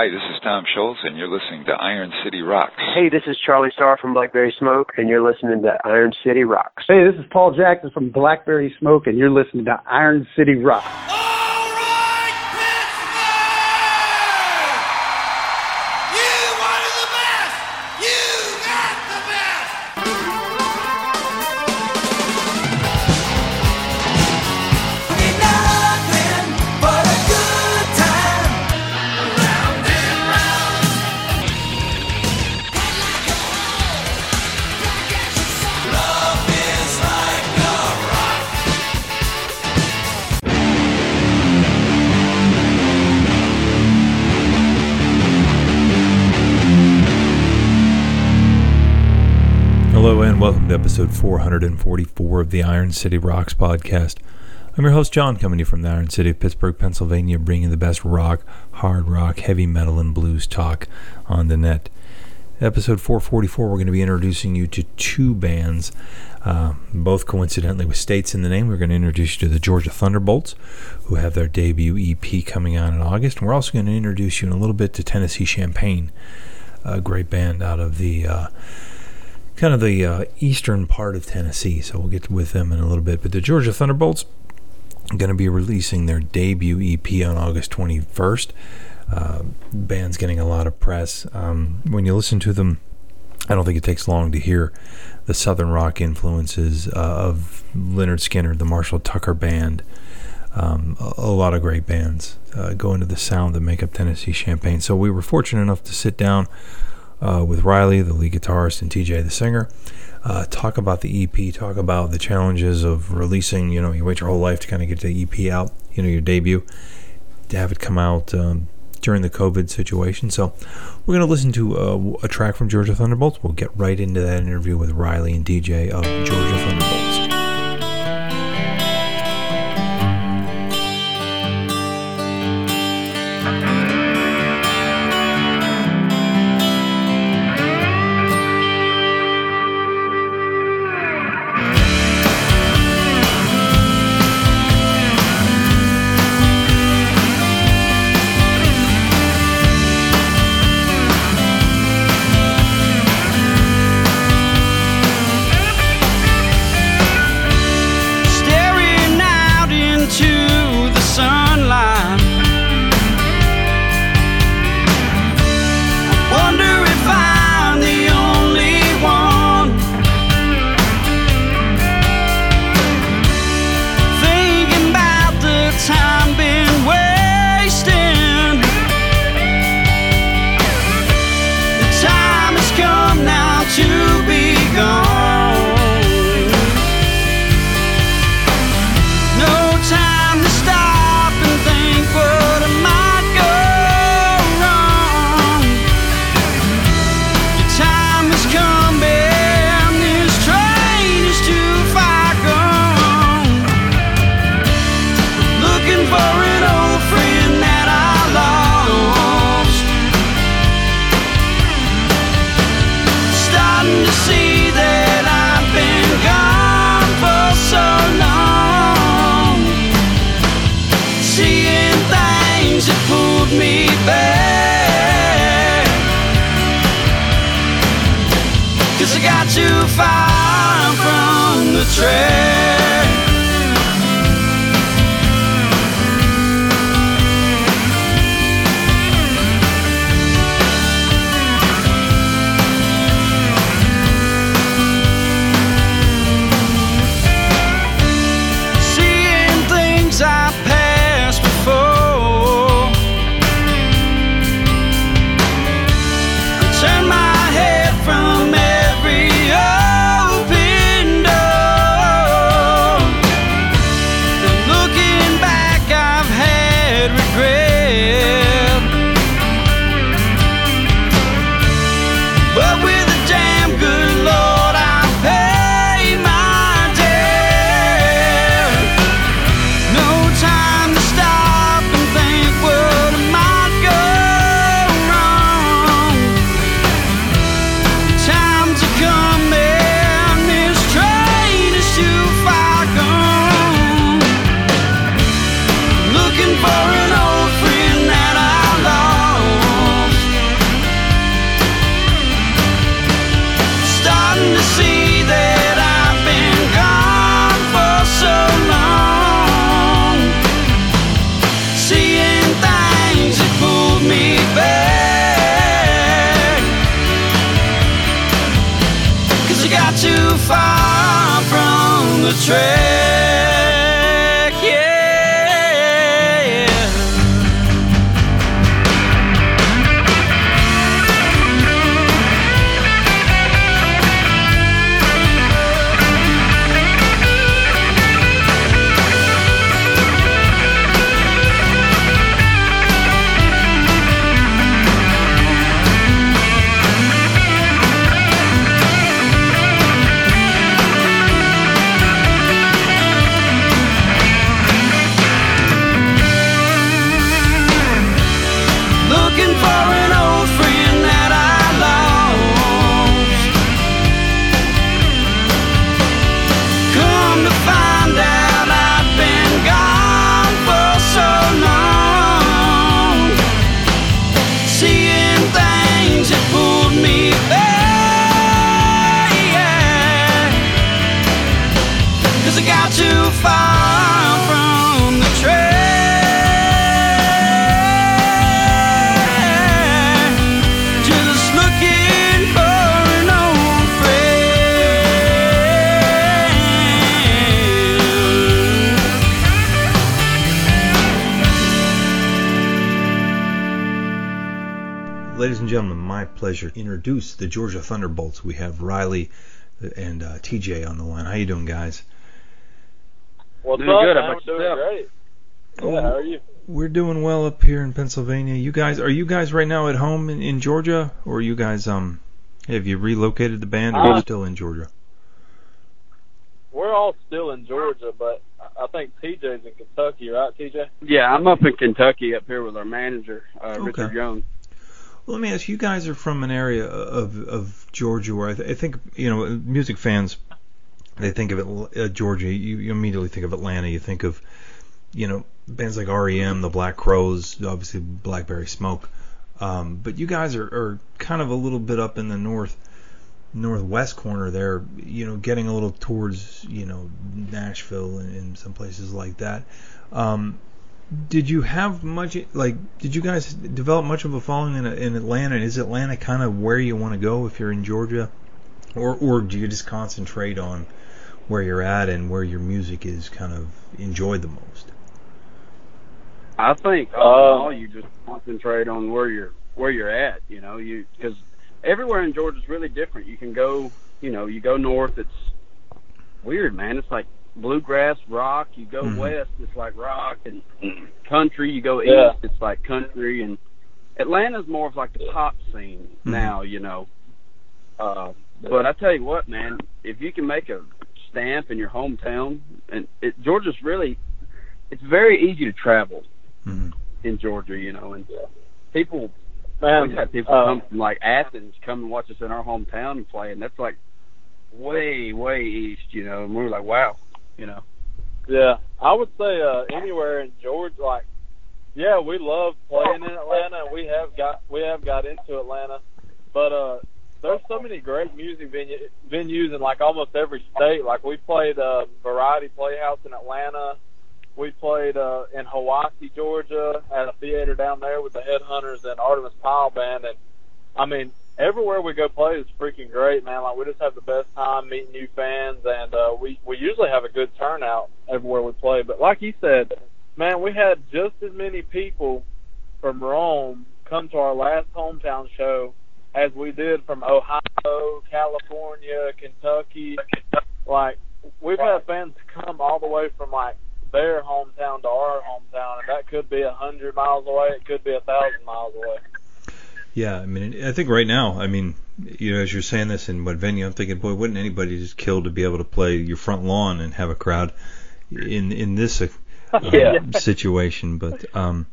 Hi, this is Tom Schultz, and you're listening to Iron City Rocks. Hey, this is Charlie Starr from Blackberry Smoke, and you're listening to Iron City Rocks. Hey, this is Paul Jackson from Blackberry Smoke, and you're listening to Iron City Rocks. To episode 444 of the Iron City Rocks podcast. I'm your host, John, coming to you from the Iron City of Pittsburgh, Pennsylvania, bringing the best rock, hard rock, heavy metal, and blues talk on the net. Episode 444, we're going to be introducing you to two bands, uh, both coincidentally with states in the name. We're going to introduce you to the Georgia Thunderbolts, who have their debut EP coming out in August. And we're also going to introduce you in a little bit to Tennessee Champagne, a great band out of the. Uh, kind of the uh, eastern part of Tennessee. So we'll get with them in a little bit. But the Georgia Thunderbolts are going to be releasing their debut EP on August 21st. Uh, band's getting a lot of press. Um, when you listen to them, I don't think it takes long to hear the southern rock influences uh, of Lynyrd Skynyrd, the Marshall Tucker Band. Um, a, a, lot of great bands uh, go into the sound that make up Tennessee Champagne. So we were fortunate enough to sit down uh, with Riley, the lead guitarist, and TJ, the singer. Uh, talk about the EP, talk about the challenges of releasing. You know, you wait your whole life to kind of get the EP out, you know, your debut, to have it come out um, during the COVID situation. So, we're going to listen to uh, a track from Georgia Thunderbolts. We'll get right into that interview with Riley and TJ of Georgia Thunderbolts. Pleasure to introduce the Georgia Thunderbolts. We have Riley and uh, TJ on the line. How you doing, guys? What's Doing up, good. man? How We're doing great. Yeah, how are you? We're doing well up here in Pennsylvania. You guys, are you guys right now at home in, in Georgia, or are you guys um have you relocated the band, or are you Uh, still in Georgia? We're all still in Georgia, but I I think TJ's in Kentucky, right, TJ? Yeah, I'm up in Kentucky up here with our manager, uh, Okay. Richard Young. Let me ask you. You guys are from an area of of Georgia where I, th- I think you know music fans. They think of it, uh, Georgia. You, you immediately think of Atlanta. You think of you know bands like REM, the Black Crowes, obviously Blackberry Smoke. Um, but you guys are, are kind of a little bit up in the north northwest corner there. You know, getting a little towards you know Nashville and, and some places like that. Um, did you have much like did you guys develop much of a following in, in Atlanta And is Atlanta kind of where you want to go if you're in Georgia or or do you just concentrate on where you're at and where your music is kind of enjoyed the most I think Um, overall you just concentrate on where you're where you're at. You know, you because everywhere in Georgia is really different. You can go, you know, you go north, it's weird, man. It's like bluegrass rock. You go Mhm. west, it's like rock and country. You go Yeah. east, it's like country. And Atlanta's more of like the pop scene Mhm. now. You know, uh, but I tell you what, man, if you can make a stamp in your hometown, and it, Georgia's really, it's very easy to travel mm-hmm. in Georgia, you know, and people Man, we've had people uh, come from like Athens come and watch us in our hometown and play, and that's like way, way east, you know, and we were like, wow, you know. Yeah, I would say uh anywhere in Georgia, like, yeah, we love playing in Atlanta. We have got we have got into Atlanta, but uh there's so many great music venue, venues in like almost every state. Like we played uh, Variety Playhouse in Atlanta. We played uh, in Hiwassee, Georgia, at a theater down there with the Headhunters and Artimus Pyle Band. And I mean, everywhere we go play is freaking great, man. Like we just have the best time meeting new fans, and uh, we we usually have a good turnout everywhere we play. But like you said, man, we had just as many people from Rome come to our last hometown show as we did from Ohio, California, Kentucky. Like we've had fans come all the way from like their hometown to our hometown, and that could be a hundred miles away. It could be a thousand miles away. Yeah I mean I think right now I mean you know as you're saying this in what venue I'm thinking boy wouldn't anybody just kill to be able to play your front lawn and have a crowd in in this uh, Yeah. situation. But um,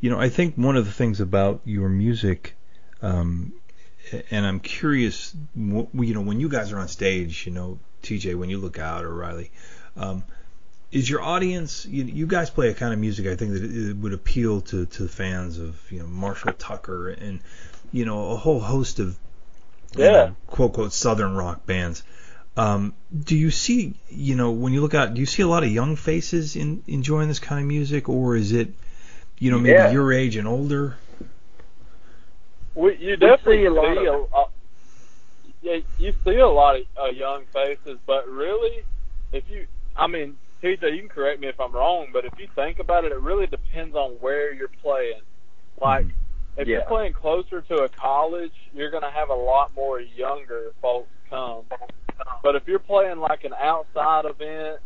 you know, I think one of the things about your music, um, and I'm curious, you know, when you guys are on stage, you know, TJ, when you look out or Riley, um, is your audience? You, you guys play a kind of music I think that it would appeal to to fans of you know Marshall Tucker and you know a whole host of you Yeah. know, quote quote southern rock bands. Um, do you see, you know, when you look out, do you see a lot of young faces in enjoying this kind of music, or is it, you know, maybe Yeah. your age and older? We, you definitely see a lot see of- a, uh, yeah, you see a lot of uh, young faces, but really, if you, I mean, TJ, you can correct me if I'm wrong, but if you think about it, it really depends on where you're playing. Like, if you're playing closer to a college, you're going to have a lot more younger folks come. But if you're playing like an outside event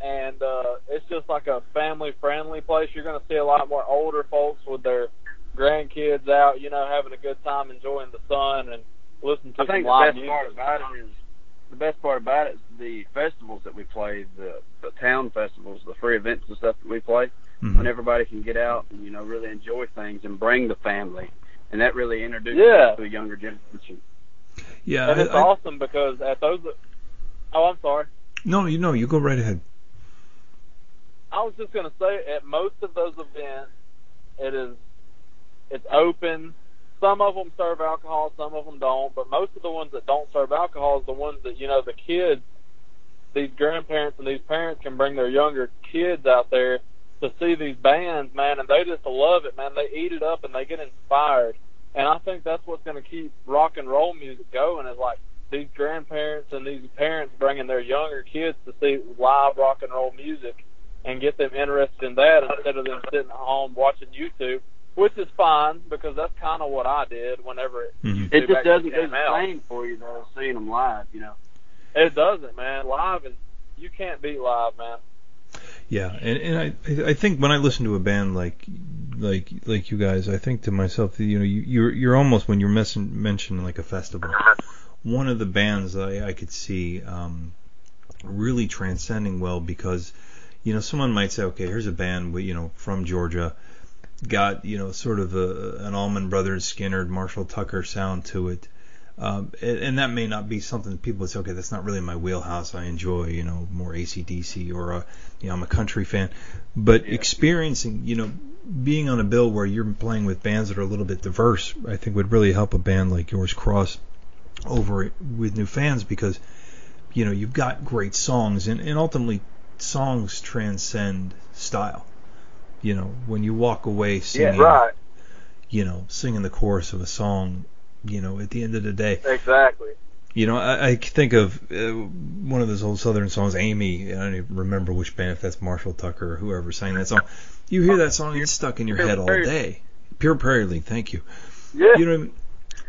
and uh, it's just like a family friendly place, you're going to see a lot more older folks with their grandkids out, you know, having a good time enjoying the sun and listening to I think some the best music. part about it is the best part about it is the festivals that we play, the the town festivals, the free events and stuff that we play, Mhm. when everybody can get out and you know really enjoy things and bring the family, and that really introduces Yeah. us to a younger generation. Yeah, and it's I- I- awesome because at those, oh, I'm sorry. no, you know, you go right ahead. I was just gonna say at most of those events, it is it's open. Some of them serve alcohol, some of them don't. But most of the ones that don't serve alcohol is the ones that you know the kids, these grandparents and these parents can bring their younger kids out there to see these bands, man, and they just love it, man. They eat it up and they get inspired. And I think that's what's going to keep rock and roll music going is like these grandparents and these parents bringing their younger kids to see live rock and roll music and get them interested in that instead of them sitting at home watching YouTube, which is fine because that's kind of what I did whenever it, Mhm. It just doesn't came do the out. same for you though, seeing them live. You know. It doesn't, man. Live is you can't beat live, man. Yeah, and and I I think when I listen to a band like like like you guys, I think to myself, you know, you, you're you're almost when you're mention, mentioning like a festival, one of the bands that I, I could see um, really transcending well because you know someone might say, okay, here's a band with, you know from Georgia, got you know sort of a, an Allman Brothers, Skynyrd, Marshall Tucker sound to it. Um, and, and that may not be something that people would say, okay, that's not really my wheelhouse. I enjoy, you know, more ACDC or, uh, you know, I'm a country fan. But experiencing, you know, being on a bill where you're playing with bands that are a little bit diverse, I think would really help a band like yours cross over with new fans because, you know, you've got great songs and, and ultimately songs transcend style. You know, when you walk away singing, yeah, Right. you know, singing the chorus of a song, you know, at the end of the day, Exactly. you know, I, I think of uh, one of those old Southern songs, Amy. I don't even remember which band, if that's Marshall Tucker or whoever sang that song. You hear that song, and it's stuck in your head all day. Pure Prairie League, thank you. Yeah. You know, I mean?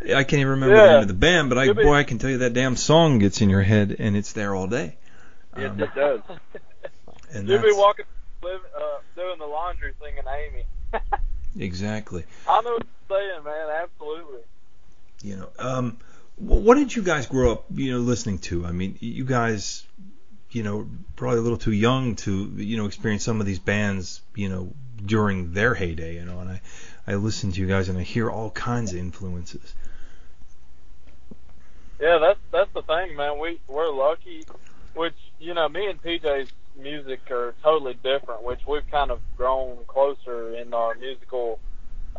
I can't even remember the name of the band, but I, boy, I can tell you that damn song gets in your head and it's there all day. It, Um, it does. and You'll be walking, live, uh, doing the laundry, thing singing Amy. exactly. I know what you're saying, man. Absolutely. You know, um, what did you guys grow up, you know, listening to? I mean, you guys, you know, probably a little too young to, you know, experience some of these bands, you know, during their heyday, you know. And I, I listen to you guys and I hear all kinds of influences. Yeah, that's that's the thing, man. We we're lucky, which you know, me and TJ's music are totally different, which we've kind of grown closer in our musical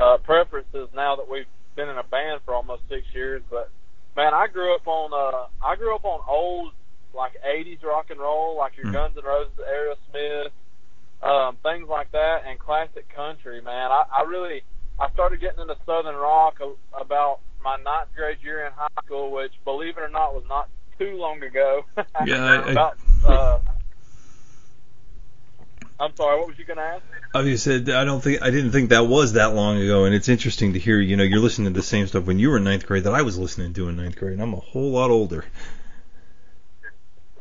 uh, preferences now that we've been in a band for almost six years. But man, I grew up on uh, I grew up on old like '80s rock and roll, like your Hmm. Guns N' Roses, Aerosmith, um, things like that, and classic country. Man, I, I really I started getting into Southern rock about my ninth grade year in high school, which, believe it or not, was not too long ago. Yeah, I- I- about. Uh, I'm sorry. What was you gonna ask? I just said I don't think I didn't think that was that long ago, and it's interesting to hear. You know, you're listening to the same stuff when you were in ninth grade that I was listening to in ninth grade. and I'm a whole lot older.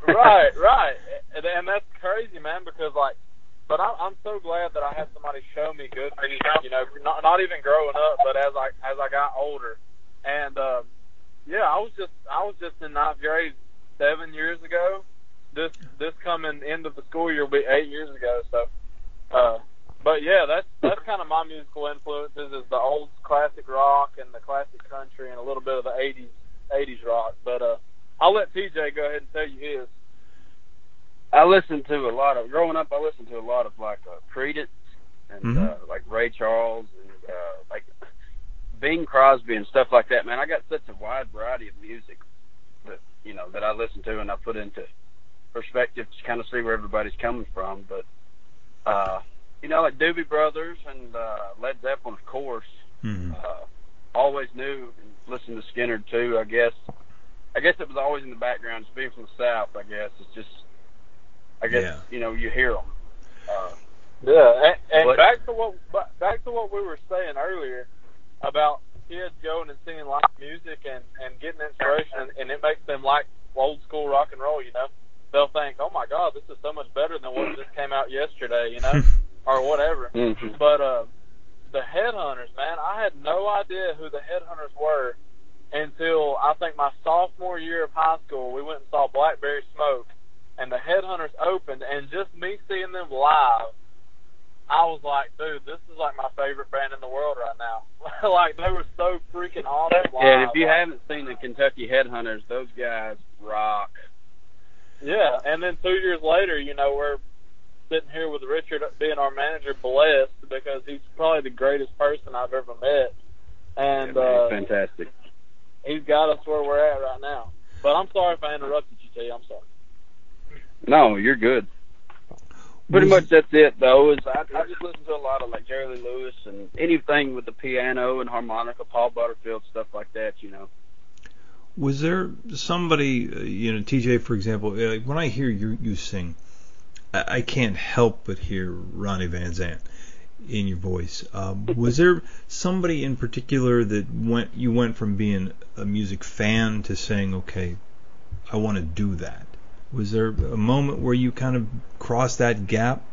right, right, and, and that's crazy, man. Because like, but I, I'm so glad that I had somebody show me good music. You know, not not even growing up, but as I as I got older, and um, yeah, I was just I was just in ninth grade seven years ago. This this coming end of the school year will be eight years ago. So, uh, but yeah, that's that's kind of my musical influences is the old classic rock and the classic country and a little bit of the '80s '80s rock. But uh, I'll let TJ go ahead and tell you his. I listened to a lot of growing up. I listened to a lot of like uh, Creedence and Mhm. uh, like Ray Charles and uh, like Bing Crosby and stuff like that. Man, I got such a wide variety of music that you know that I listen to and I put into perspective to kind of see where everybody's coming from. But uh, you know, like Doobie Brothers and uh, Led Zeppelin, of course. hmm Uh, always knew and listened to Skynyrd too. I guess. I guess it was always in the background. Just being from the South, I guess it's just. I guess Yeah. you know you hear them. Uh, Yeah, and, and But- back to what back to what we were saying earlier about kids going and singing live music and and getting inspiration, and, and it makes them like old school rock and roll. You know, they'll think, "Oh my God, this is so much better than what just came out yesterday," you know, or whatever. mhm. But uh, the Headhunters, man, I had no idea who the Headhunters were until I think my sophomore year of high school. We went and saw Blackberry Smoke, and the Headhunters opened, and just me seeing them live, I was like, dude, this is like my favorite band in the world right now. like they were so freaking awesome. Live. Yeah, and if you Like, haven't seen the Kentucky Headhunters, those guys rock. Yeah, and then two years later, you know, we're sitting here with Richard being our manager, blessed because he's probably the greatest person I've ever met, and Yeah, man, uh, fantastic. he's got us where we're at right now. But I'm sorry if I interrupted you, T. I'm sorry. No, you're good. Pretty much that's it though. Is I, I just listen to a lot of like Jerry Lee Lewis and anything with the piano and harmonica, Paul Butterfield stuff like that. You know. Was there somebody, uh, you know, TJ, for example, uh, when I hear you you sing, I, I can't help but hear Ronnie Van Zant. in your voice. Um, was there somebody in particular that went you went from being a music fan to saying, okay, I want to do that? Was there a moment where you kind of crossed that gap?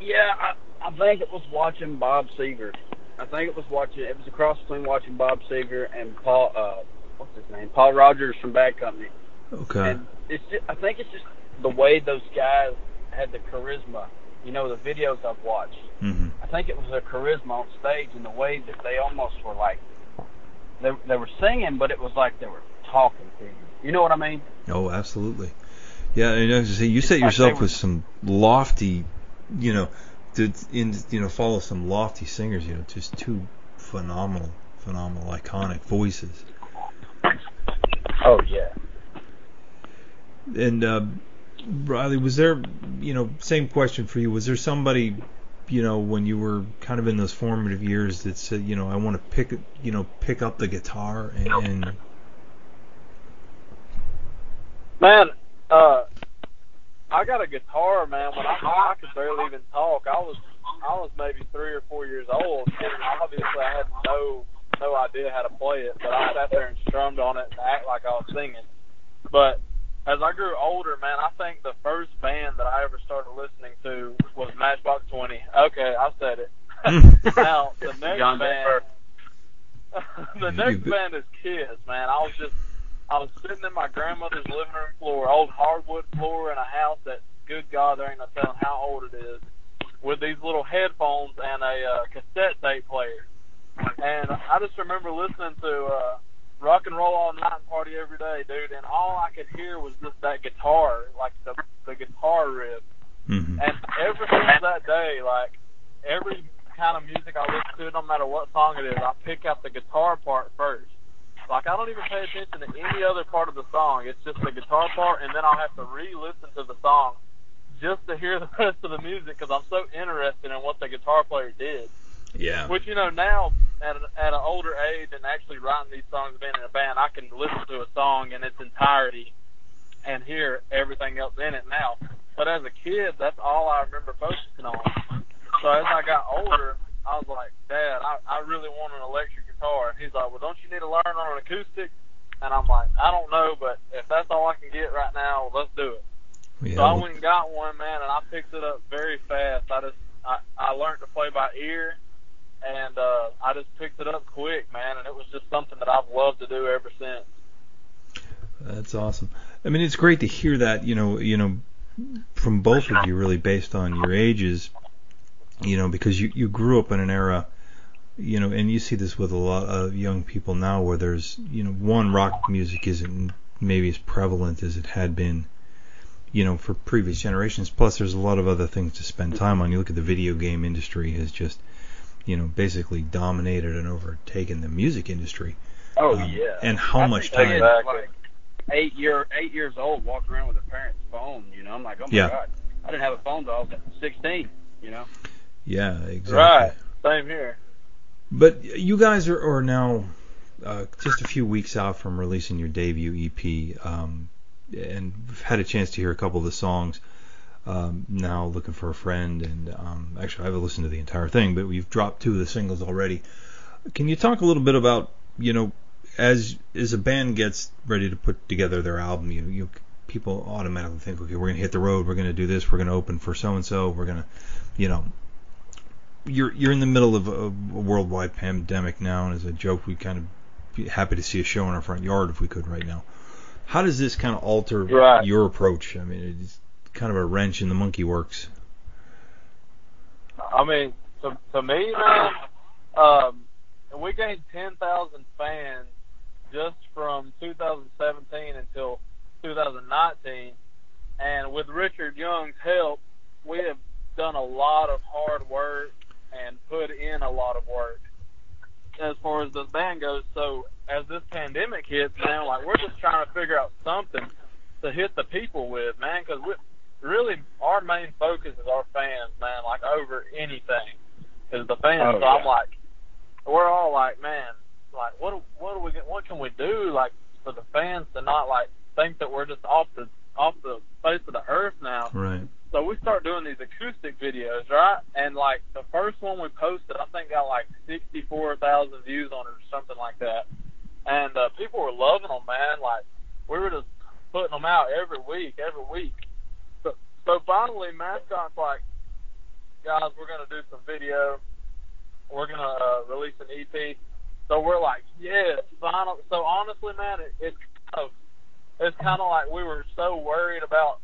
Yeah, I, I think it was watching Bob Seger. I think it was watching. It was a cross between watching Bob Seger and Paul. Uh, what's his name? Paul Rodgers from Bad Company. Okay. And it's just, I think it's just the way those guys had the charisma. You know, the videos I've watched. hmm I think it was their charisma on stage and the way that they almost were like they they were singing, but it was like they were talking to you. You know what I mean? Oh, absolutely. Yeah, I say, you set yourself were- with some lofty, you know, to in you know follow some lofty singers. You know, just two phenomenal, phenomenal, iconic voices. Oh yeah. And uh, Riley, was there, you know, same question for you? Was there somebody, you know, when you were kind of in those formative years that said, you know, I want to pick, you know, pick up the guitar and, and Man, uh, I got a guitar, man. When I, I could barely even talk, I was I was maybe three or four years old, and obviously I had no no idea how to play it. But I sat there and strummed on it and act like I was singing. But as I grew older, man, I think the first band that I ever started listening to was Matchbox Twenty. Okay, I said it. now the next John band, the next band is Kiss, man. I was just I was sitting in my grandmother's living room floor, old hardwood floor in a house that, good God, there ain't no telling how old it is, with these little headphones and a uh, cassette tape player. And I just remember listening to uh, rock and roll all night and party every day, dude. And all I could hear was just that guitar, like the the guitar riff. Mhm. And ever since that day, like every kind of music I listen to, no matter what song it is, I pick out the guitar part first. Like I don't even pay attention to any other part of the song. It's just the guitar part, and then I'll have to re-listen to the song just to hear the rest of the music because I'm so interested in what the guitar player did. yeah, Which you know now at an, at an older age and actually writing these songs, being in a band, I can listen to a song in its entirety and hear everything else in it now. But as a kid, that's all I remember focusing on. So as I got older, I was like, Dad, I, I really want an electric guitar. And he's like, Well, don't you need to learn on an acoustic? And I'm like, I don't know, but if that's all I can get right now, let's do it. yeah. So I went and got one, man, and I picked it up very fast. I just I, I learned to play by ear, and uh, I just picked it up quick, man, and it was just something that I've loved to do ever since. That's awesome. I mean, it's great to hear that. You know, you know, from both of you, really based on your ages. You know, because you you grew up in an era, you know, and you see this with a lot of young people now, where there's, you know, one rock music isn't maybe as prevalent as it had been, you know, for previous generations. Plus, there's a lot of other things to spend time on. You look at the video game industry has just, you know, basically dominated and overtaken the music industry. Oh Um, yeah. And how I much time? Like, eight year eight years old, walking around with a parent's phone. You know, I'm like, oh my Yeah. god, I didn't have a phone till I was 16. You know. Yeah, exactly. Right. Same here. But you guys are, are now uh, just a few weeks out from releasing your debut EP, um, and we've had a chance to hear a couple of the songs. Um, now looking for a friend, and um, actually I haven't listened to the entire thing, but we've dropped two of the singles already. Can you talk a little bit about, you know, as as a band gets ready to put together their album, you you people automatically think, okay, we're gonna hit the road, we're gonna do this, we're gonna open for so and so, we're gonna, you know, you're you're in the middle of a, a worldwide pandemic now, and as a joke, we kind of be happy to see a show in our front yard if we could right now. How does this kind of alter Right. your approach? I mean, it's kind of a wrench in the monkey works. I mean, to to me, man, um, we gained ten thousand fans just from 2017 until 2019, and with Richard Young's help, we have done a lot of hard work and put in a lot of work as far as the band goes. So as this pandemic hits, man, like we're just trying to figure out something to hit the people with, man, because we really our main focus is our fans, man, like over anything. Is the fans. Oh, so I'm like, we're all like, man, like what what do we? What can we do like for the fans to not like think that we're just off the off the face of the earth now. Right. So we start doing these acoustic videos, right? And like the first one we posted, I think got like sixty-four thousand views on it or something like that. And uh, people were loving them, man. Like we were just putting them out every week, every week. So, so finally, mascot's like, guys, we're gonna do some video. We're gonna uh, release an EP. So we're like, yes, finally. So honestly, man, it, it's kind of it's kind of like we were so worried about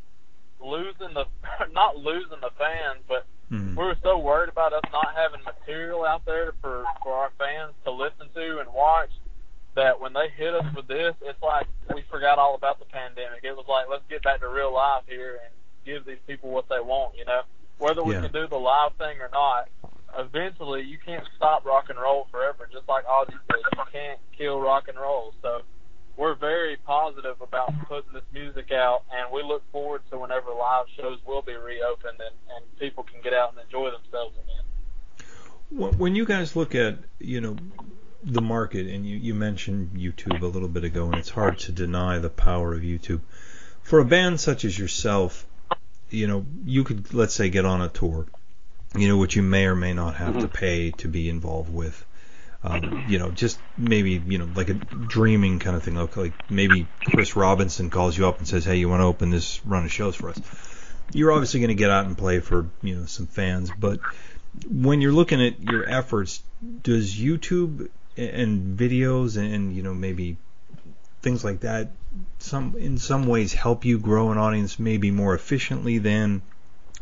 losing the not losing the fans, but Mhm. we were so worried about us not having material out there for for our fans to listen to and watch that when they hit us with this, it's like we forgot all about the pandemic. It was like let's get back to real life here and give these people what they want, you know. Whether we Yeah. can do the live thing or not, eventually you can't stop rock and roll forever. Just like Ozzy said, you can't kill rock and roll. So we're very positive about putting this music out, and we look forward to whenever live shows will be reopened and, and people can get out and enjoy themselves again. When when you guys look at, you know, the market, and you, you mentioned YouTube a little bit ago, and it's hard to deny the power of YouTube. For a band such as yourself, you know, you could, let's say, get on a tour, you know, which you may or may not have to mm-hmm. pay to be involved with. Um, you know, just maybe, you know, like a dreaming kind of thing. Like, like maybe Chris Robinson calls you up and says, hey, you want to open this run of shows for us? You're obviously going to get out and play for, you know, some fans, but when you're looking at your efforts, does YouTube and videos and you know maybe things like that some in some ways help you grow an audience maybe more efficiently than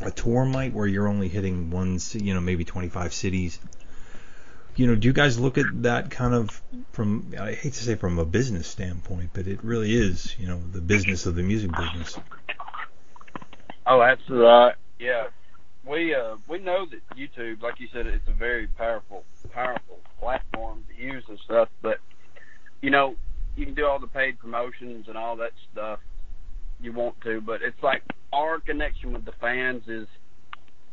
a tour might where you're only hitting one you know maybe 25 cities you know do you guys look at that kind of from I hate to say from a business standpoint but it really is you know the business of the music business Oh, absolutely. Right. Yeah. We uh we know that YouTube, like you said, it's a very powerful powerful platform to use and stuff, but you know, you can do all the paid promotions and all that stuff you want to, but it's like our connection with the fans is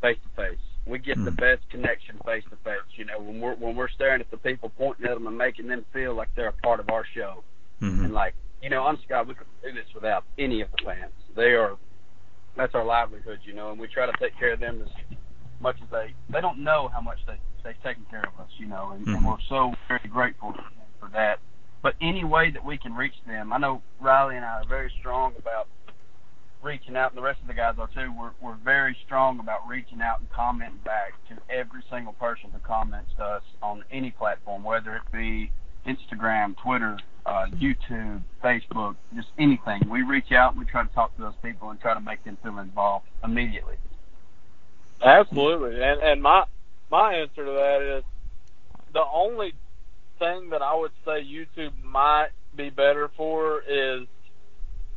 face to face. We get the Hmm. best connection face to face. You know, when we're when we're staring at the people, pointing at them and making them feel like they're a part of our show. hmm And like, you know, honest God, we couldn't do this without any of the fans. They are, that's our livelihood, you know, and we try to take care of them as much as they, they don't know how much they, they've taken care of us, you know, and, Mhm. and we're so very grateful for that. But any way that we can reach them, I know Riley and I are very strong about reaching out, and the rest of the guys are too. We're, we're very strong about reaching out and commenting back to every single person who comments to us on any platform, whether it be Instagram, Twitter, uh, YouTube, Facebook, just anything. We reach out and we try to talk to those people and try to make them feel involved immediately. Absolutely, and and my my answer to that is the only thing that I would say YouTube might be better for is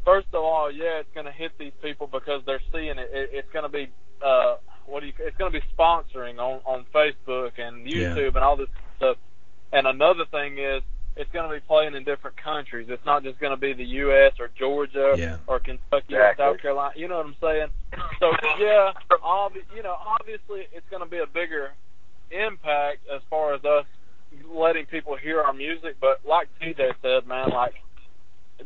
first of all, yeah, it's going to hit these people because they're seeing it. it it's going to be uh, what do you? It's going to be sponsoring on on Facebook and Yeah. YouTube and all this stuff. And another thing is it's going to be playing in different countries. It's not just going to be the U.S. or Georgia Yeah. or Kentucky or South Carolina. You know what I'm saying? So yeah, obvi- you know, obviously it's going to be a bigger impact as far as us letting people hear our music. But like TJ said, man, like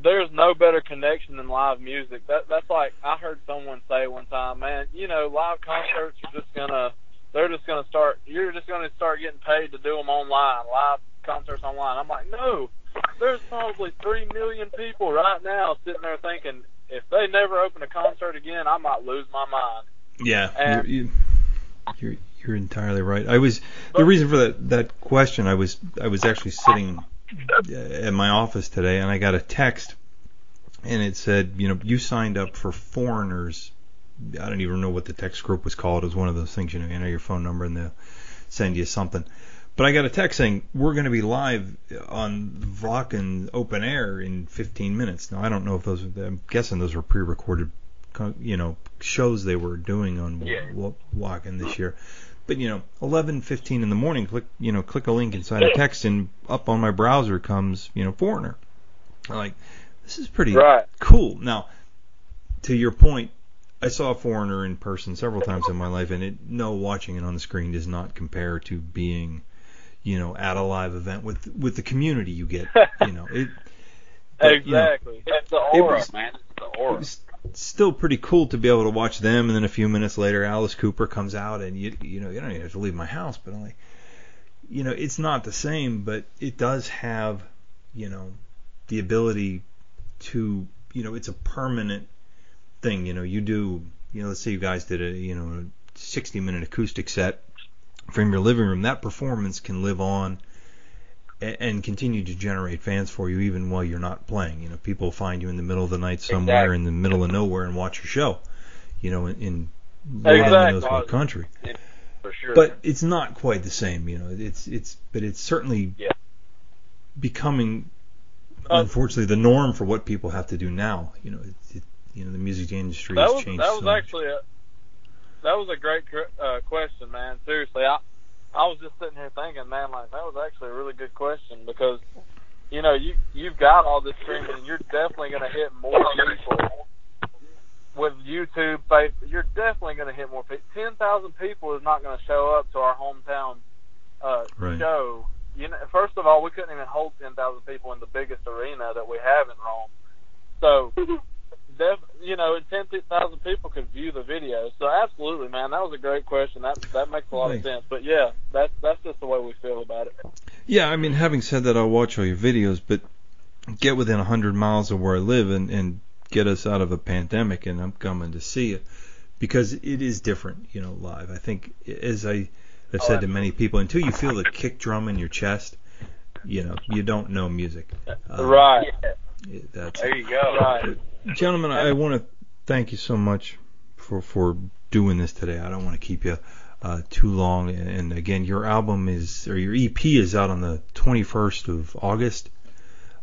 there's no better connection than live music. That that's like I heard someone say one time, man. You know, live concerts are just gonna they're just gonna start. You're just gonna start getting paid to do them online, live concerts online. I'm like, no. There's probably three million people right now sitting there thinking, if they never open a concert again, I might lose my mind. Yeah, And- you're, you, you're you're entirely right. I was the reason for that that question. I was I was actually sitting at my office today, and I got a text, and it said, you know, you signed up for foreigners. I don't even know what the text group was called. It was one of those things, you know, you enter your phone number and they'll send you something. But I got a text saying we're going to be live on Wacken Open Air in 15 minutes. Now I don't know if those. Are. I'm guessing those were pre-recorded, co- you know, shows they were doing on Yeah. This year. But you know, 11:15 in the morning, click you know, click a link inside a text, and up on my browser comes you know Foreigner. I'm like, this is pretty Right. cool. Now, to your point, I saw a Foreigner in person several times in my life, and it no watching it on the screen does not compare to being, you know, at a live event with with the community you get. You know, it. but, you know, exactly. It's the It was- man. It's the it was still pretty cool to be able to watch them, and then a few minutes later, Alice Cooper comes out, and you you know you don't even have to leave my house, but I'm like, you know, it's not the same, but it does have, you know, the ability to, you know, it's a permanent thing. You know, you do, you know, let's say you guys did a, you know, a 60 minute acoustic set from your living room. That performance can live on and continue to generate fans for you even while you're not playing. You know, people find you in the middle of the night somewhere Exactly. in the middle of nowhere and watch your show. You know, in, in Exactly. Knows what country. for sure. But it's not quite the same. You know, it's it's but it's certainly Yeah. becoming unfortunately the norm for what people have to do now. You know, it, it, you know the music industry That has was changed that was so much. actually a that was a great uh, question, man. Seriously, I I was just sitting here thinking, man, like that was actually a really good question because you know you you've got all this streaming, and you're definitely going to hit more people with YouTube. You're definitely going to hit more people. Ten thousand people is not going to show up to our hometown uh, Right. show. You know, first of all, we couldn't even hold ten thousand people in the biggest arena that we have in Rome. So def, you know, ten thousand people could view the video. So absolutely, man, that was a great question. That that makes a lot Thanks. of sense. But yeah, that's that's just the way we feel about it. Yeah, I mean, having said that, I'll watch all your videos, but get within a hundred miles of where I live and and get us out of a pandemic, and I'm coming to see you because it is different, you know, live. I think as I have Oh, said to many people, until you feel the kick drum in your chest, you know, you don't know music. Um, right. That's there you go. Right. Gentlemen, I want to thank you so much for for doing this today. I don't want to keep you uh, too long. And, and again, your album is or your EP is out on the 21st of August,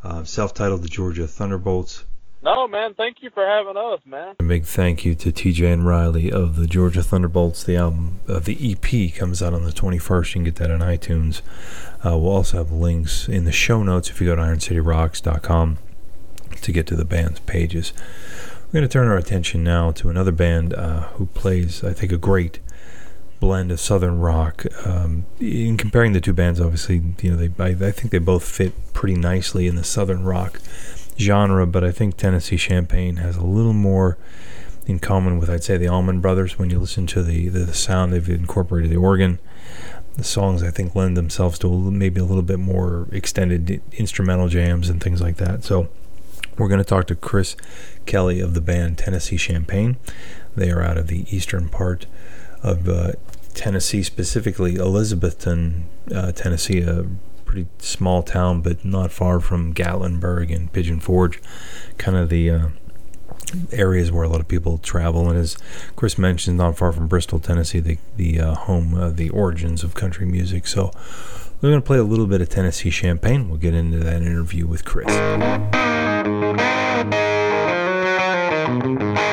uh, self-titled "The Georgia Thunderbolts." No, man, thank you for having us, man. A big thank you to TJ and Riley of the Georgia Thunderbolts. The album, uh, the EP, comes out on the 21st. You can get that on iTunes. Uh, we'll also have links in the show notes if you go to IronCityRocks.com to get to the band's pages. We're going to turn our attention now to another band uh, who plays, I think, a great blend of southern rock. Um, in comparing the two bands, obviously, you know, they I, I think they both fit pretty nicely in the southern rock genre, but I think Tennessee Champagne has a little more in common with, I'd say, the Allman Brothers. When you listen to the, the, the sound, they've incorporated the organ. The songs, I think, lend themselves to maybe a little bit more extended instrumental jams and things like that. So, we're going to talk to Chris Kelly of the band Tennessee Champagne. They are out of the eastern part of uh, Tennessee, specifically Elizabethton, uh, Tennessee, a pretty small town, but not far from Gatlinburg and Pigeon Forge, kind of the uh, areas where a lot of people travel. And as Chris mentioned, not far from Bristol, Tennessee, the the uh, home, uh, the origins of country music. So we're going to play a little bit of Tennessee Champagne. We'll get into that interview with Chris thank you.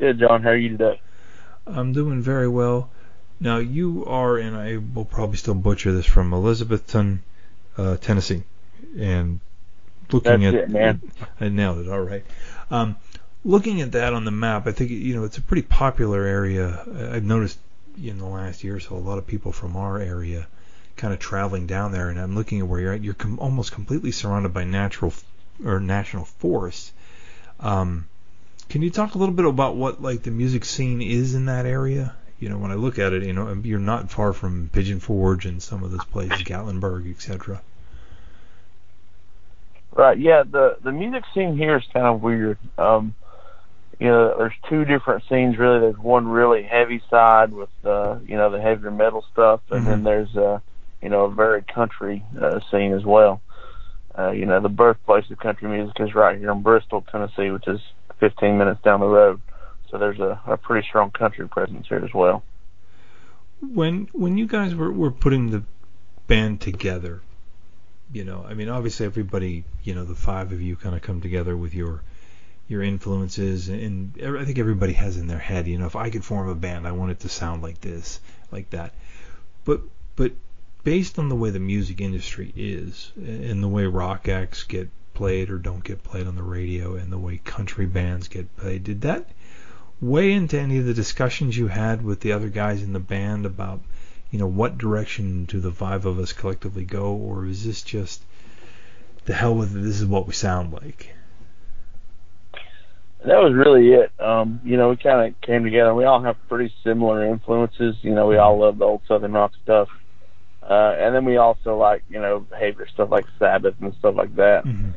Good, John. How are you today? I'm doing very well. Now you are, and I will probably still butcher this, from Elizabethton, uh, Tennessee, and looking That's at it, man. I nailed it. All right. Um, looking at that on the map, I think you know it's a pretty popular area. I- I've noticed in the last year or so a lot of people from our area kind of traveling down there, and I'm looking at where you're at. You're com- almost completely surrounded by natural f- or national forests. Um, can you talk a little bit about what like the music scene is in that area? You know, when I look at it, you know, you're not far from Pigeon Forge and some of those places, Gatlinburg, etc. Right. Yeah. The the music scene here is kind of weird. Um, you know, there's two different scenes really. There's one really heavy side with uh, you know the heavier metal stuff, and then Mhm. there's uh, you know a very country uh, scene as well. Uh, you know, the birthplace of country music is right here in Bristol, Tennessee, which is 15 minutes down the road. So there's a, a pretty strong country presence here as well. when when you guys were, were putting the band together, you know, I mean, obviously everybody, you know, the five of you kind of come together with your your influences, and ev- I think everybody has in their head, you know, if I could form a band, I want it to sound like this, like that. But but based on the way the music industry is, and the way rock acts get played or don't get played on the radio, and the way country bands get played, did that weigh into any of the discussions you had with the other guys in the band about, you know, what direction do the five of us collectively go, or is this just the hell with it? This is what we sound like. that was really it. Um, you know, we kind of came together. We all have pretty similar influences. You know, we all love the old Southern rock stuff. Uh, and then we also like, you know, behavior stuff like Sabbath and stuff like that. Mm-hmm.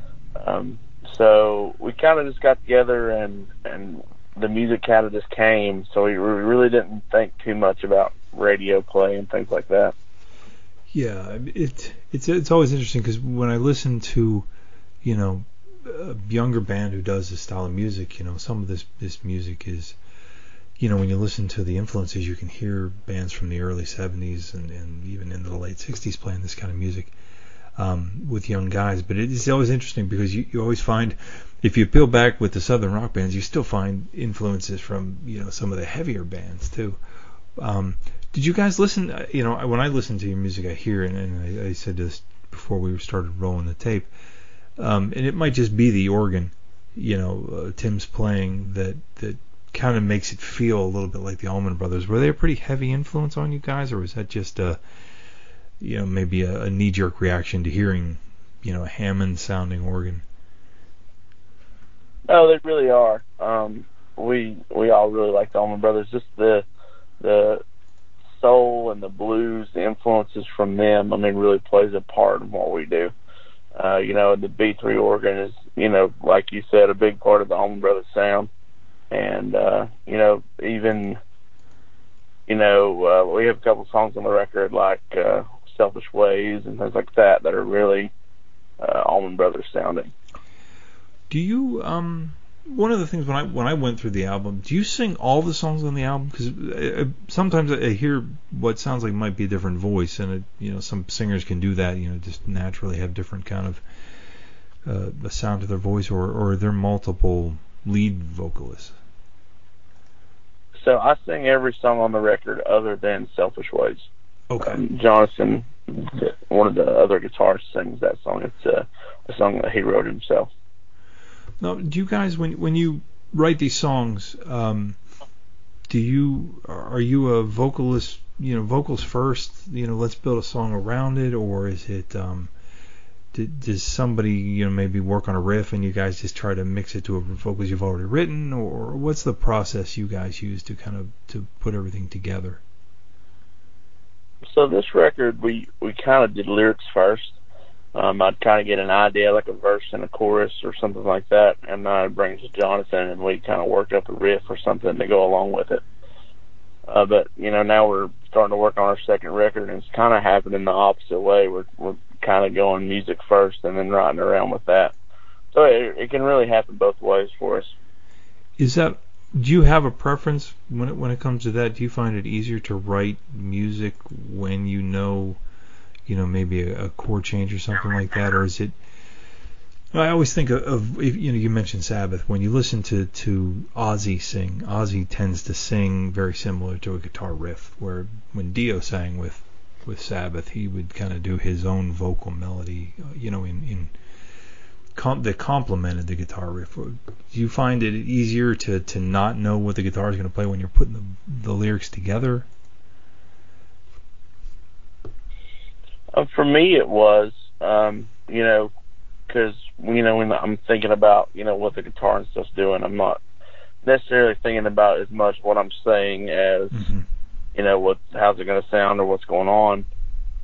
Um, so we kind of just got together and, and the music kind of just came. So we we really didn't think too much about radio play and things like that. Yeah, it it's it's always interesting because when I listen to, you know, a younger band who does this style of music, you know, some of this this music is, you know, when you listen to the influences, you can hear bands from the early '70s and, and even into the late '60s playing this kind of music um, with young guys. But it is always interesting because you, you always find, if you peel back with the southern rock bands, you still find influences from you know some of the heavier bands too. Um, did you guys listen? uh, You know, when I listen to your music, I hear, and, and I, I said this before we started rolling the tape, um, and it might just be the organ, you know, uh, Tim's playing that that kind of makes it feel a little bit like the Allman Brothers. Were they a pretty heavy influence on you guys, or was that just a, you know, maybe a, a knee-jerk reaction to hearing, you know, a Hammond-sounding organ? No, they really are. Um, we we all really like the Allman Brothers. Just the the soul and the blues, the influences from them. I mean, really plays a part in what we do. Uh, you know, the B3 organ is, you know, like you said, a big part of the Allman Brothers sound. And uh, you know, even you know, uh, we have a couple songs on the record like uh, "Selfish Ways" and things like that that are really uh, Allman Brothers sounding. Do you um one of the things when I when I went through the album, do you sing all the songs on the album? Because uh, sometimes I hear what sounds like might be a different voice, and it, you know some singers can do that. You know, just naturally have different kind of uh, sound to their voice, or or they're multiple lead vocalists. So I sing every song on the record other than "Selfish Ways." Okay. Um, Jonathan, one of the other guitarists, sings that song. It's a, a song that he wrote himself. Now, do you guys when when you write these songs, um, do you are you a vocalist? You know, vocals first. You know, let's build a song around it, or is it? Um, did, does somebody you know maybe work on a riff and you guys just try to mix it to a vocals you've already written, or what's the process you guys use to kind of to put everything together? So this record, we we kind of did lyrics first. Um, I'd kind of get an idea, like a verse and a chorus or something like that, and then I'd bring it to Jonathan, and we kind of worked up a riff or something to go along with it. Uh, but you know, now we're starting to work on our second record, and it's kind of happening in the opposite way. We're we're kind of going music first, and then writing around with that. So it, it can really happen both ways for us. Is that do you have a preference when it when it comes to that? Do you find it easier to write music when you know, you know, maybe a, a chord change or something like that, or is it? I always think of, of you know you mentioned Sabbath when you listen to to Ozzy sing. Ozzy tends to sing very similar to a guitar riff, where when Dio sang with with Sabbath, he would kind of do his own vocal melody, you know, in in com- that complemented the guitar riff. Do you find it easier to to not know what the guitar is going to play when you're putting the the lyrics together? Uh, for me, it was, um, you know, because you know when I'm thinking about you know what the guitar and stuff's doing, I'm not necessarily thinking about as much what I'm saying as Mm-hmm. You know what how's it going to sound or what's going on.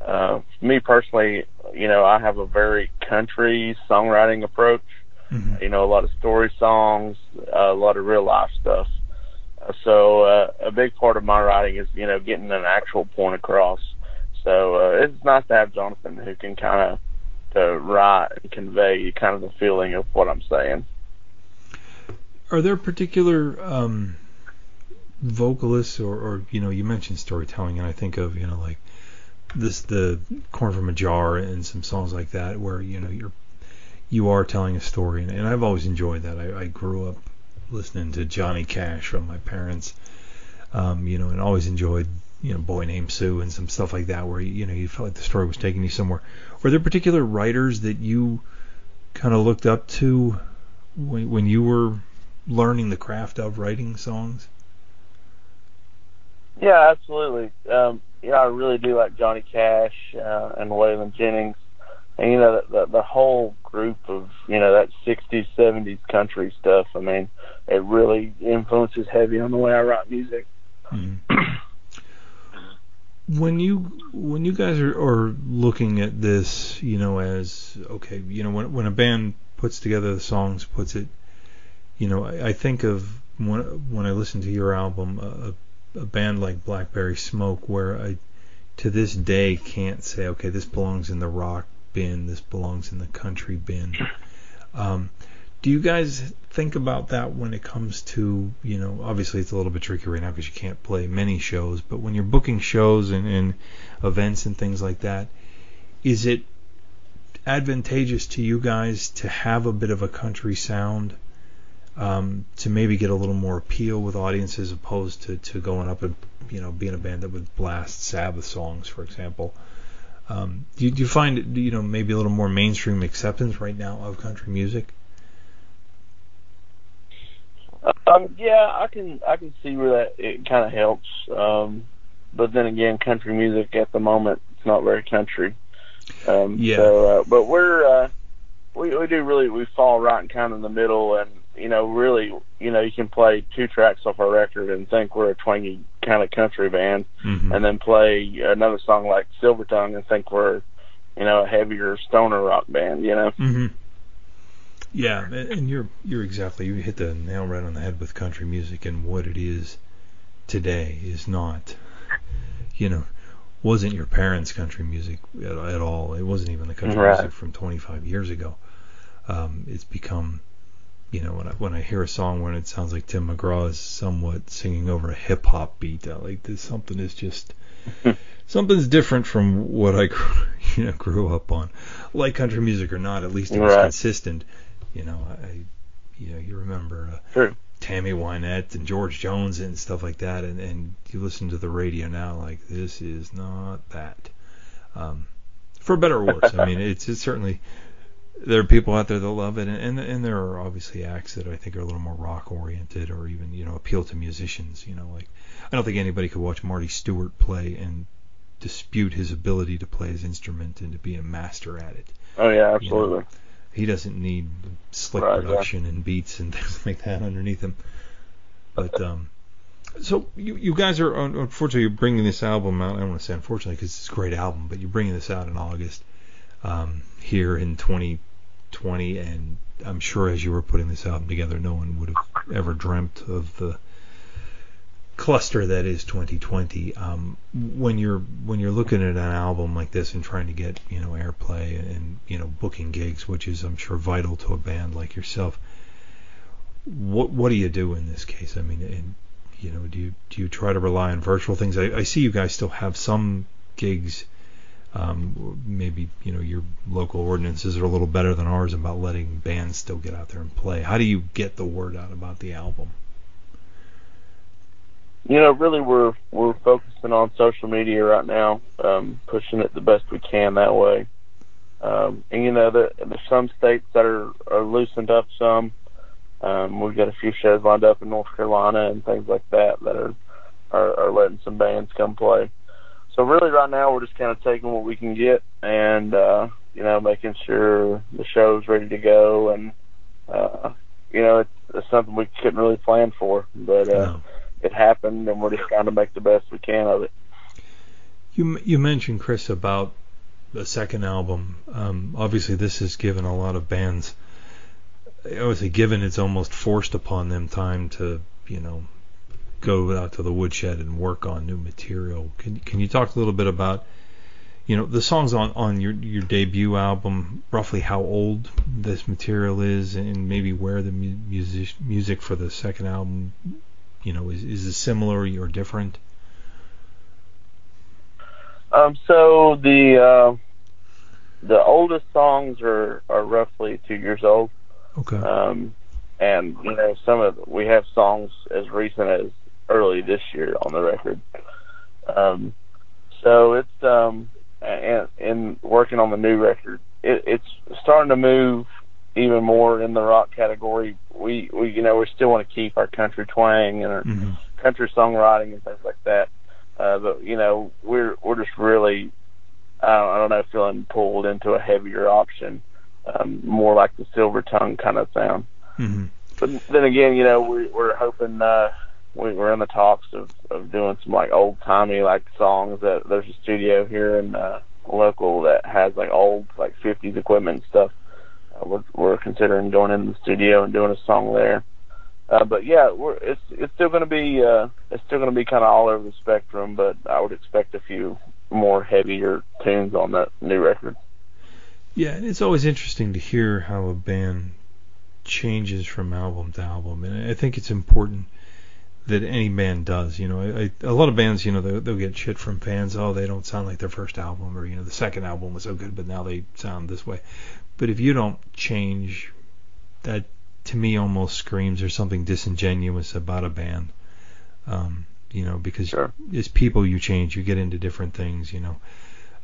Uh, me personally, you know, I have a very country songwriting approach. Mm-hmm. You know, a lot of story songs, uh, a lot of real life stuff. So uh, a big part of my writing is you know getting an actual point across. So uh, it's nice to have Jonathan who can kind of to write and convey kind of the feeling of what I'm saying. Are there particular um, vocalists, or, or you know, you mentioned storytelling, and I think of you know like this the corn from a jar and some songs like that, where you know you're you are telling a story, and, and I've always enjoyed that. I, I grew up listening to Johnny Cash from my parents, um, you know, and always enjoyed you know Boy Named Sue and some stuff like that, where you know you felt like the story was taking you somewhere. Were there particular writers that you kind of looked up to when, when you were learning the craft of writing songs? Yeah, absolutely. Um, you know, I really do like Johnny Cash uh, and Waylon Jennings, and you know the, the the whole group of you know that '60s, '70s country stuff. I mean, it really influences heavy on the way I write music. when you when you guys are, are looking at this, you know, as okay, you know, when when a band puts together the songs, puts it, you know, I, I think of when when I listen to your album, a, a band like Blackberry Smoke, where I to this day can't say, okay, this belongs in the rock bin, this belongs in the country bin. Um, do you guys think about that when it comes to, you know, obviously it's a little bit tricky right now because you can't play many shows, but when you're booking shows and, and events and things like that, is it advantageous to you guys to have a bit of a country sound um, to maybe get a little more appeal with audiences opposed to, to going up and, you know, being a band that would blast Sabbath songs, for example? Um, do, you, do you find, you know, maybe a little more mainstream acceptance right now of country music? Um, yeah, I can I can see where that it kind of helps. Um, but then again, country music at the moment it's not very country. Um, Yeah. So, uh, but we're uh, we we do really we fall right in kind of in the middle, and you know really you know you can play two tracks off our record and think we're a twangy kind of country band, Mm-hmm. and then play another song like Silver Tongue and think we're you know a heavier stoner rock band. You know. hmm Yeah, and and you're you're exactly you hit the nail right on the head with country music and what it is today is not, you know, wasn't your parents' country music at, at all. It wasn't even the country Right. music from 25 years ago. Um, it's become, you know, when I when I hear a song when it sounds like Tim McGraw is somewhat singing over a hip hop beat, I like this something is just something's different from what I grew, you know grew up on. Like country music or not, at least it was Right. consistent. You know, I, you know, you remember uh, True. Tammy Wynette and George Jones and stuff like that, and and you listen to the radio now, like this is not that. Um, for better or worse, I mean, it's, it's certainly there are people out there that love it, and, and and there are obviously acts that I think are a little more rock oriented, or even you know appeal to musicians. You know, like I don't think anybody could watch Marty Stuart play and dispute his ability to play his instrument and to be a master at it. Oh yeah, absolutely. He doesn't need slick Right, yeah. production and beats and things like that underneath him. But um, so you you guys are unfortunately you're bringing this album out. I don't want to say unfortunately because it's a great album, but you're bringing this out in August um, here in 2020, and I'm sure as you were putting this album together, no one would have ever dreamt of the cluster that is 2020. Um, when you're when you're looking at an album like this and trying to get you know airplay and you know booking gigs, which is I'm sure vital to a band like yourself. What what do you do in this case? I mean, and, you know, do you do you try to rely on virtual things? I, I see you guys still have some gigs Um, maybe you know your local ordinances are a little better than ours about letting bands still get out there and play. How do you get the word out about the album? You know, really, we're we're focusing on social media right now, um, pushing it the best we can that way. Um, and you know, there, there's some states that are, are loosened up some. Um, we've got a few shows lined up in North Carolina and things like that that are, are are letting some bands come play. So really, right now we're just kind of taking what we can get and uh, you know making sure the show's ready to go and uh, you know it's, it's something we couldn't really plan for, but uh, No. it happened and we're just trying to make the best we can of it. You you mentioned Chris about the second album. Um, obviously, this has given a lot of bands. I would say, given it's almost forced upon them time to you know go out to the woodshed and work on new material. Can can you talk a little bit about you know the songs on on your your debut album, roughly how old this material is, and maybe where the mu- music music for the second album, you know, is is similar or different? Um, so the uh, the oldest songs are are roughly two years old. Okay. Um, and you know, some of we have songs as recent as early this year on the record. Um, so it's um, and in working on the new record, it, it's starting to move even more in the rock category. We we you know we still want to keep our country twang and our hmm country songwriting and things like that. Uh, but you know, we're we're just really, I don't, I don't know, feeling pulled into a heavier option, um, more like the Silver Tongue kind of sound. hmm But then again, you know, we, we're hoping uh, we, we're in the talks of of doing some like old timey like songs. That there's a studio here in uh, local that has like old like 50s equipment and stuff. Uh, we're we're considering going in the studio and doing a song there. Uh, but yeah, we're, it's it's still going to be uh, it's still going to be kind of all over the spectrum. But I would expect a few more heavier tunes on that new record. Yeah, and it's always interesting to hear how a band changes from album to album, and I think it's important that any band does. You know, I, I, a lot of bands, you know, they'll, they'll get shit from fans. Oh, they don't sound like their first album, or you know, the second album was so good, but now they sound this way. But if you don't change, that to me almost screams there's something disingenuous about a band. Um, you know, because Sure. as people you change, you get into different things. You know,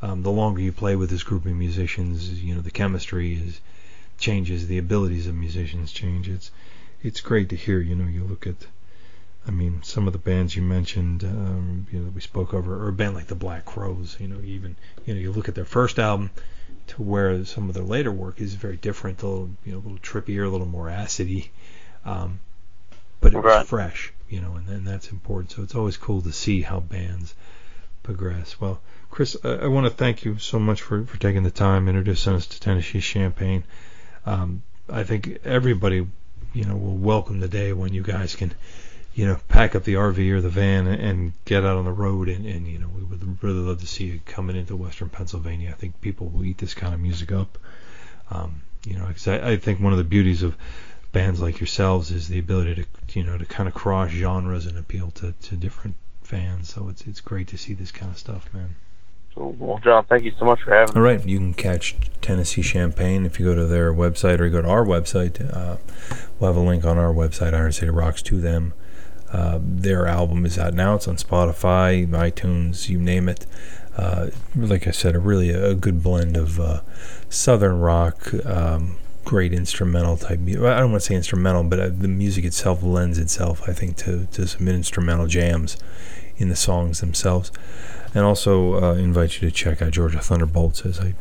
um, the longer you play with this group of musicians, you know, the chemistry is changes, the abilities of musicians change. It's it's great to hear. You know, you look at, I mean, some of the bands you mentioned, um, you know, that we spoke over, or a band like the Black Crowes. You know, even you know, you look at their first album to where some of their later work is very different, a little you know, a little trippier, a little more acidy, um, but it was fresh. You know, and, and that's important. So it's always cool to see how bands progress. Well, Chris, I, I want to thank you so much for, for taking the time, introducing us to Tennessee Champagne. Um, I think everybody, you know, will welcome the day when you guys can, you know, pack up the RV or the van and, and get out on the road. And, and, you know, we would really love to see you coming into Western Pennsylvania. I think people will eat this kind of music up. Um, you know, 'cause I, I think one of the beauties of bands like yourselves is the ability to, you know, to kind of cross genres and appeal to, to different fans. So it's it's great to see this kind of stuff, man. Well, John, thank you so much for having me. All right, you can catch Tennessee Champagne if you go to their website or you go to our website. Uh, we'll have a link on our website, Iron City Rocks, to them. Uh, their album is out now. It's on Spotify, iTunes, you name it. Uh, like I said, a really a good blend of uh, southern rock, um, great instrumental type. Music. I don't want to say instrumental, but uh, the music itself lends itself, I think, to, to some instrumental jams in the songs themselves. And also uh, invite you to check out Georgia Thunderbolts, as I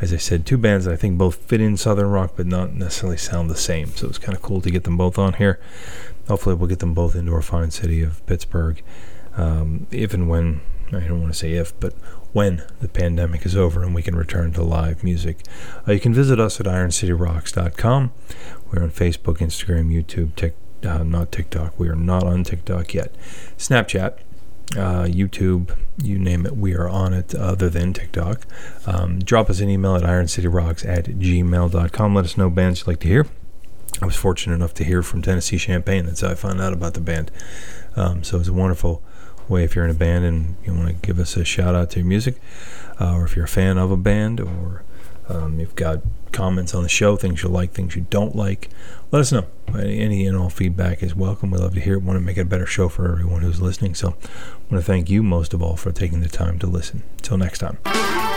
as I said, two bands that I think both fit in southern rock, but not necessarily sound the same. So it's kind of cool to get them both on here. Hopefully, we'll get them both into our fine city of Pittsburgh, um, if and when I don't want to say if, but when the pandemic is over and we can return to live music. Uh, you can visit us at IronCityRocks.com. We're on Facebook, Instagram, YouTube, uh, not TikTok. We are not on TikTok yet. Snapchat, uh, YouTube, you name it, we are on it other than TikTok. Um, drop us an email at ironcityrocks at gmail.com. Let us know bands you'd like to hear. I was fortunate enough to hear from Tennessee Champagne. That's how I found out about the band. Um, so it's a wonderful, way if you're in a band and you want to give us a shout out to your music, uh, or if you're a fan of a band, or um, you've got comments on the show, things you like, things you don't like, let us know. Any and all feedback is welcome. We love to hear it. Want to make it a better show for everyone who's listening. So, I want to thank you most of all for taking the time to listen. Until next time.